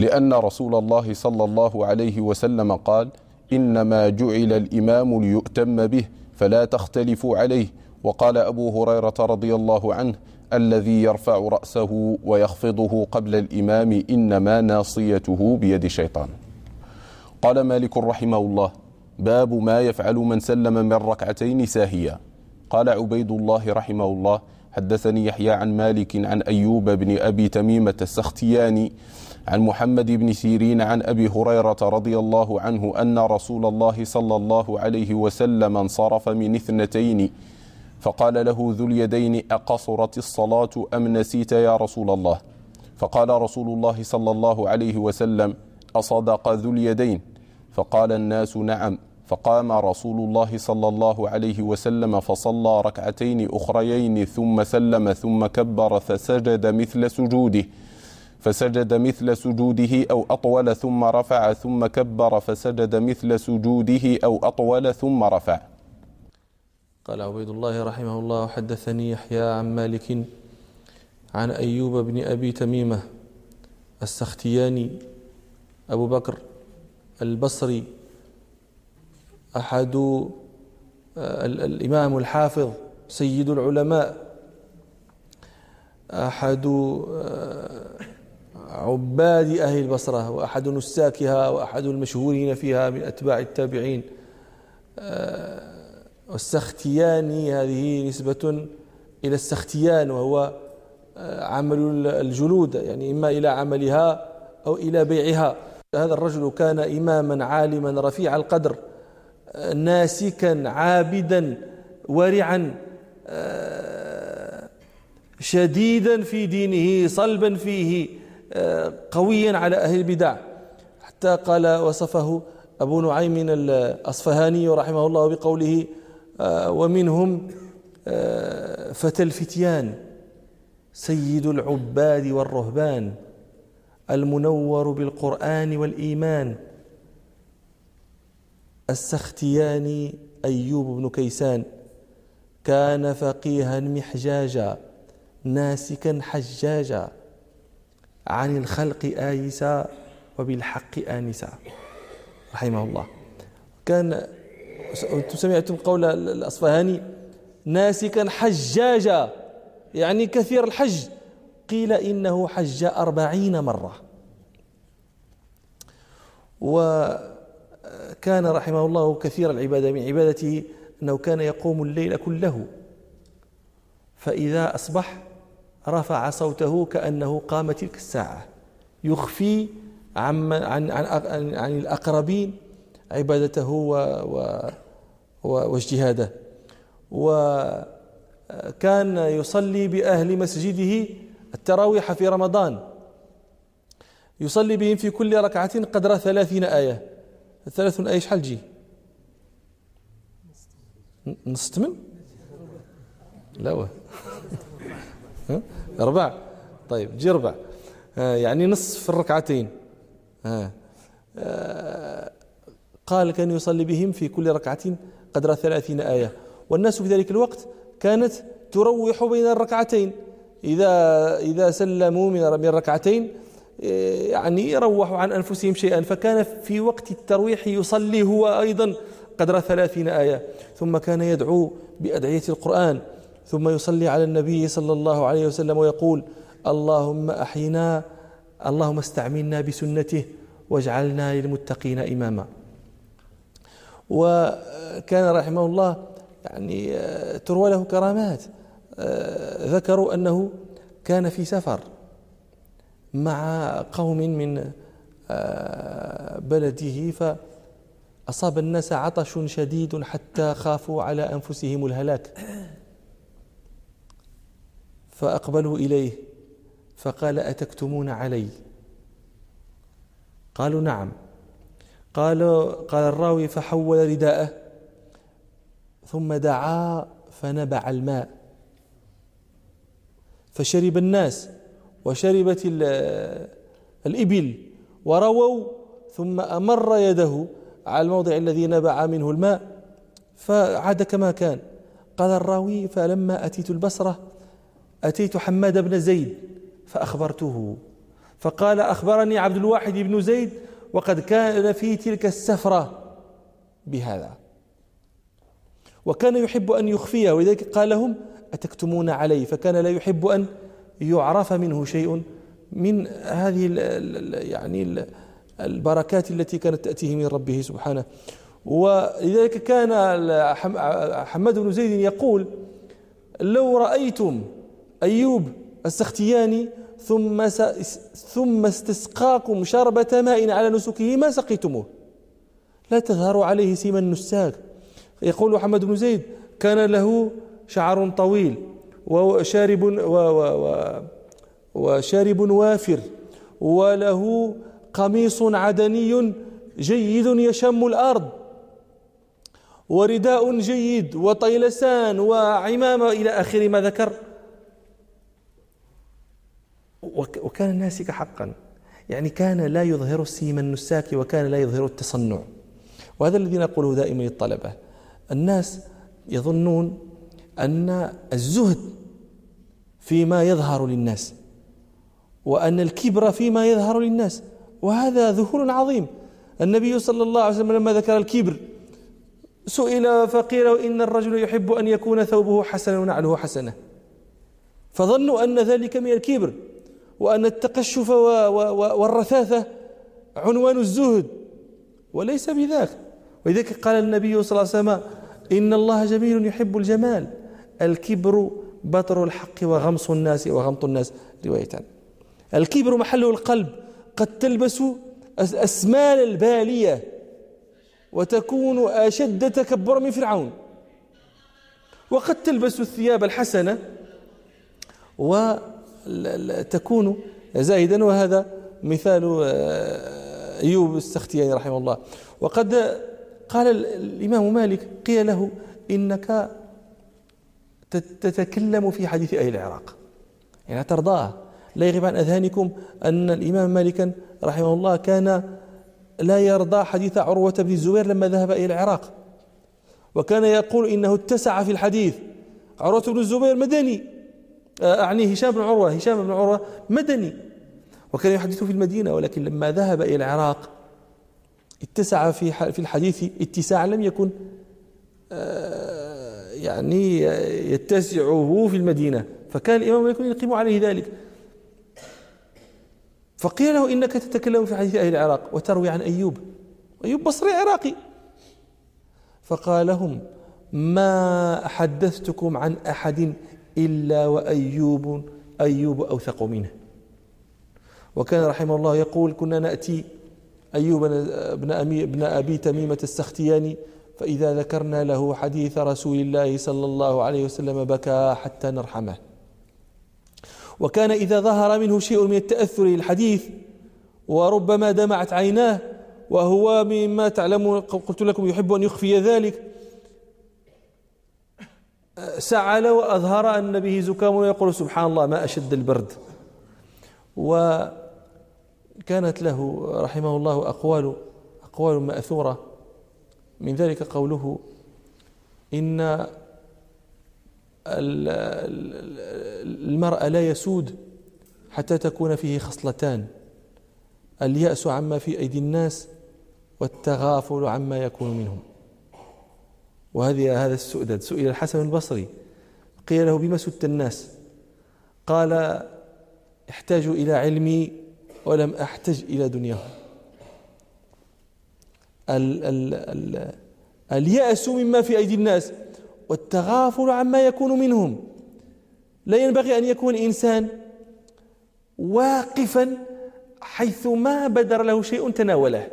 لأن رسول الله صلى الله عليه وسلم قال إنما جعل الإمام ليؤتم به فلا تختلفوا عليه. وقال أبو هريرة رضي الله عنه الذي يرفع رأسه ويخفضه قبل الإمام إنما ناصيته بيد الشيطان. قال مالك رحمه الله باب ما يفعل من سلم من ركعتين ساهيا. قال عبيد الله رحمه الله حدثني يحيى عن مالك عن أيوب بن أبي تميمة السختياني عن محمد بن سيرين عن أبي هريرة رضي الله عنه أن رسول الله صلى الله عليه وسلم انصرف من اثنتين فقال له ذو اليدين أقصرت الصلاة أم نسيت يا رسول الله؟ فقال رسول الله صلى الله عليه وسلم أصدق ذو اليدين. فقال الناس نعم. فقام رسول الله صلى الله عليه وسلم فصلى ركعتين أخريين ثم سلم ثم كبر فسجد مثل سجوده. فسجد مثل سجوده أو أطول ثم رفع ثم كبر فسجد مثل سجوده أو أطول ثم رفع. قال عبيد الله رحمه الله حدثني يحيى عن مالك عن أيوب بن أبي تميمة السختياني أبو بكر البصري أحد الإمام الحافظ سيد العلماء أحد عباد أهل البصرة وأحد نساكها وأحد المشهورين فيها من أتباع التابعين والسختياني هذه نسبة إلى السختيان وهو عمل الجلود يعني إما إلى عملها أو إلى بيعها. هذا الرجل كان إماما عالما رفيع القدر ناسكا عابدا ورعا شديدا في دينه صلبا فيه قويا على أهل البدع. حتى قال وصفه أبو نعيم الأصفهاني رحمه الله بقوله ومنهم فتى الفتيان سيد العباد والرهبان المنور بالقرآن والإيمان. السختياني أيوب بن كيسان كان فقيها محجاجا ناسكا حجاجا. عن الخلق آيسا وبالحق آنسا. رحمه الله. كان أنتم سمعتم قول الأصفهاني ناسكا حجاجا يعني كثير الحج. قيل إنه حج أربعين مرة. وكان رحمه الله كثير العبادة من عبادته أنه كان يقوم الليل كله. فإذا أصبح رفع صوته كأنه قام تلك الساعة. يخفي عن, عن, عن, عن الأقربين عبادته و و واجتهاده. وكان يصلي بأهل مسجده التراويح في رمضان. يصلي بهم في كل ركعة قدر ثلاثين آية. ثلاث آية شحال تجي؟ نص من لا ربع. طيب جي ربع. يعني نص في الركعتين. ها. قال كان يصلي بهم في كل ركعة قدر ثلاثين آية. والناس في ذلك الوقت كانت تروح بين الركعتين. إذا إذا سلموا من من ركعتين يعني روحوا عن أنفسهم شيئا. فكان في وقت الترويح يصلي هو أيضا قدر ثلاثين آية. ثم كان يدعو بأدعية القرآن. ثم يصلي على النبي صلى الله عليه وسلم ويقول اللهم أحينا اللهم استعملنا بسنته واجعلنا للمتقين إماما. وكان رحمه الله يعني تروى له كرامات ذكروا أنه كان في سفر مع قوم من بلده فأصاب الناس عطش شديد حتى خافوا على أنفسهم الهلاك. فأقبلوا إليه فقال أتكتمون علي؟ قالوا نعم. قال قال الراوي فحول رداءه ثم دعا فنبع الماء. فشرب الناس وشربت الإبل ورووا ثم أمر يده على الموضع الذي نبع منه الماء فعاد كما كان. قال الراوي فلما أتيت البصرة أتيت حماد بن زيد فأخبرته فقال أخبرني عبد الواحد بن زيد وقد كان في تلك السفرة بهذا. وكان يحب أن يخفيه ولذلك قال لهم أتكتمون علي فكان لا يحب أن يعرف منه شيء من هذه ال يعني البركات التي كانت تأتيه من ربه سبحانه. ولذلك كان حماد بن زيد يقول لو رأيتم أيوب السختياني ثم ثم استسقاكم شربة ماء على نسكه ما سقيتموه. لا تظهر عليه سيما النساك. يقول محمد بن زيد كان له شعر طويل وشارب و و و وشارب وافر وله قميص عدني جيد يشم الأرض ورداء جيد وطيلسان وعمامة إلى آخر ما ذكر. وكان ناسك حقا. يعني كان لا يظهر السيم النساك وكان لا يظهر التصنع. وهذا الذي نقوله دائما للطلبة. الناس يظنون أن الزهد فيما يظهر للناس وأن الكبر فيما يظهر للناس. وهذا ذهول عظيم. النبي صلى الله عليه وسلم لما ذكر الكبر سئل فقيل إن الرجل يحب أن يكون ثوبه حسنا ونعله حسنة. فظنوا أن ذلك من الكبر. وأن التقشف والرثاثة عنوان الزهد وليس بذاك. ولذلك قال النبي صلى الله عليه وسلم إن الله جميل يحب الجمال الكبر بطر الحق وغمص الناس وغمط الناس. روايتان الكبر محله القلب قد تلبس أسمال البالية وتكون أشد تكبرا من فرعون. وقد تلبس الثياب الحسنة وتكون زاهدا وهذا مثال آه، أيوب السختياني رحمه الله. وقد قال الإمام مالك قيل له إنك تتكلم في حديث أهل العراق. يعني ترضاه. لا يغيب عن أذهانكم أن الإمام مالكا رحمه الله كان لا يرضى حديث عروة بن الزبير لما ذهب إلى العراق. وكان يقول إنه اتسع في الحديث. عروة بن الزبير مدني. أعني هشام بن عروة هشام بن عروة مدني. وكان يحدث في المدينة ولكن لما ذهب إلى العراق اتسع في في الحديث اتساعا لم يكن آه، يعني يتسعه في المدينة. فكان الإمام مالك يقيم عليه ذلك. فقيل له إنك تتكلم في حديث أهل العراق وتروي عن أيوب. أيوب بصري عراقي. فقال لهم ما حدثتكم عن أحد إلا وأيوب أيوب أوثق منه. وكان رحمه الله يقول كنا نأتي أيوب بن أبي, بن أبي تميمة السختياني فإذا ذكرنا له حديث رسول الله صلى الله عليه وسلم بكى حتى نرحمه. وكان إذا ظهر منه شيء من التأثر للحديث وربما دمعت عيناه وهو مما تعلمون قلت لكم يحب أن يخفي ذلك سعل وأظهر أن به زكام ويقول سبحان الله ما أشد البرد. وكانت له رحمه الله أقوال أقوال مأثورة. من ذلك قوله إن المرء لا يسود حتى تكون فيه خصلتان. اليأس عما في أيدي الناس والتغافل عما يكون منهم. وهذه هذا السؤدد سئل الحسن البصري. قيل له بما سدت الناس؟ قال احتاج إلى علمي ولم أحتج إلى دنياهم. ال ال ال اليأس مما في أيدي الناس والتغافل عما يكون منهم. لا ينبغي أن يكون إنسان واقفا حيث ما بدر له شيء تناوله.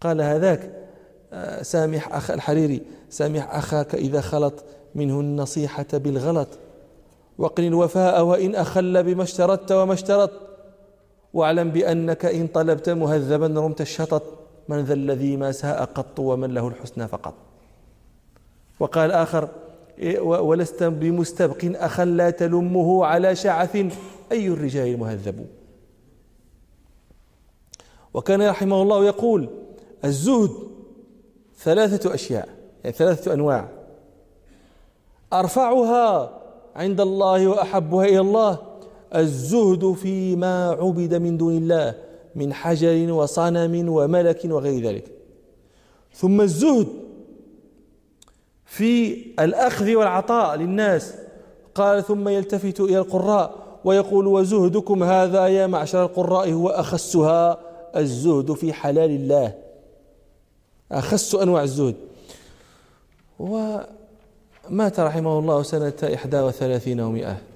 قال هذاك. سامح أخ الحريري سامح أخاك إذا خلط منه النصيحة بالغلط. وقن الوفاء وإن أخل بما اشترطت وما اشترط. واعلم بأنك إن طلبت مهذبا رمت الشطط. من ذا الذي ما ساء قط ومن له الحسنى فقط. وقال آخر إيه، ولست بمستبق أخا لا تلمه على شعث. أي الرجال المهذب؟ وكان رحمه الله يقول الزهد ثلاثة أشياء يعني ثلاثة أنواع. أرفعها عند الله وأحبها إلى الله. الزهد فيما عبد من دون الله من حجر وصنم وملك وغير ذلك. ثم الزهد في الأخذ والعطاء للناس. قال ثم يلتفت إلى القراء ويقول وزهدكم هذا يا معشر القراء هو أخسها الزهد في حلال الله. أخس أنواع الزهد ومات رحمه الله سنة إحدى وثلاثين ومائة.